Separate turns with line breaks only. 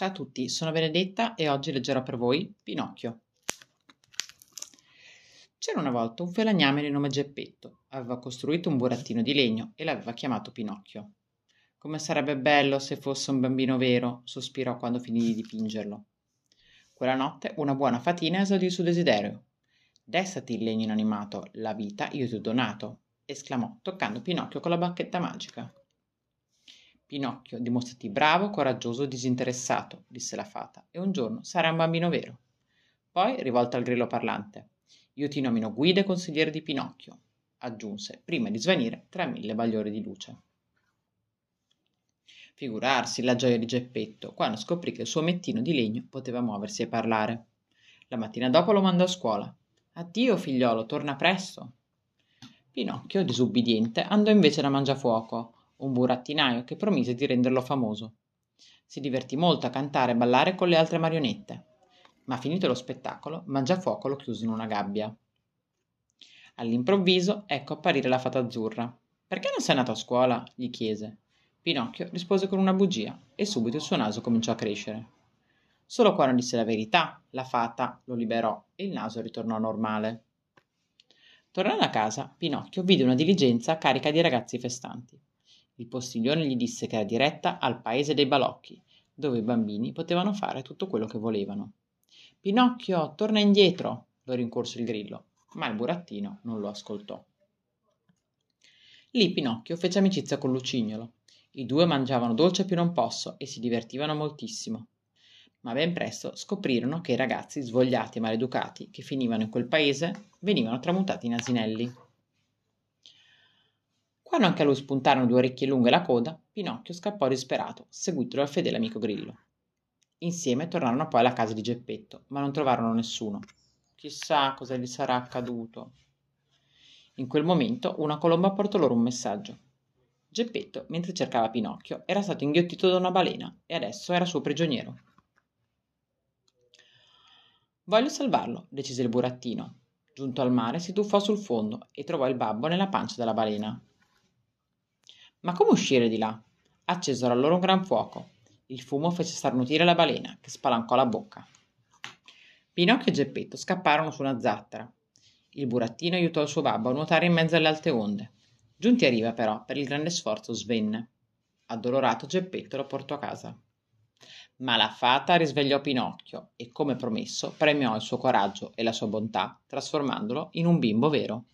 Ciao a tutti, sono Benedetta e oggi leggerò per voi Pinocchio. C'era una volta un felagname di nome Geppetto. Aveva costruito un burattino di legno e l'aveva chiamato Pinocchio. Come sarebbe bello se fosse un bambino vero, sospirò quando finì di dipingerlo. Quella notte una buona fatina esaudì il suo desiderio. Destati il legno inanimato, la vita io ti ho donato, esclamò, toccando Pinocchio con la bacchetta magica. Pinocchio, dimostrati bravo, coraggioso disinteressato, disse la fata, e un giorno sarai un bambino vero. Poi, rivolta al grillo parlante, io ti nomino guida e consigliere di Pinocchio, aggiunse, prima di svanire tra mille bagliori di luce. Figurarsi la gioia di Geppetto quando scoprì che il suo mettino di legno poteva muoversi e parlare. La mattina dopo lo mandò a scuola. Addio, figliolo, torna presto. Pinocchio, disubbidiente, andò invece da Mangiafuoco, un burattinaio che promise di renderlo famoso. Si divertì molto a cantare e ballare con le altre marionette, ma finito lo spettacolo, Mangiafuoco lo chiuse in una gabbia. All'improvviso ecco apparire la fata azzurra. Perché non sei andato a scuola? gli chiese. Pinocchio rispose con una bugia e subito il suo naso cominciò a crescere. Solo quando disse la verità, la fata lo liberò e il naso ritornò normale. Tornando a casa, Pinocchio vide una diligenza carica di ragazzi festanti. Il postiglione gli disse che era diretta al paese dei balocchi, dove i bambini potevano fare tutto quello che volevano. Pinocchio, torna indietro! lo rincorse il grillo, ma il burattino non lo ascoltò. Lì Pinocchio fece amicizia con Lucignolo. I due mangiavano dolce più non posso e si divertivano moltissimo. Ma ben presto scoprirono che i ragazzi svogliati e maleducati che finivano in quel paese venivano tramutati in asinelli. Quando anche a lui spuntarono due orecchie lunghe e la coda, Pinocchio scappò disperato, seguito dal fedele amico Grillo. Insieme tornarono poi alla casa di Geppetto, ma non trovarono nessuno. Chissà cosa gli sarà accaduto. In quel momento una colomba portò loro un messaggio. Geppetto, mentre cercava Pinocchio, era stato inghiottito da una balena e adesso era suo prigioniero. Voglio salvarlo, decise il burattino. Giunto al mare, si tuffò sul fondo e trovò il babbo nella pancia della balena. Ma come uscire di là? Accesero allora un gran fuoco. Il fumo fece starnutire la balena, che spalancò la bocca. Pinocchio e Geppetto scapparono su una zattera. Il burattino aiutò il suo babbo a nuotare in mezzo alle alte onde. Giunti a riva, però, per il grande sforzo svenne. Addolorato Geppetto lo portò a casa. Ma la fata risvegliò Pinocchio e, come promesso, premiò il suo coraggio e la sua bontà, trasformandolo in un bimbo vero.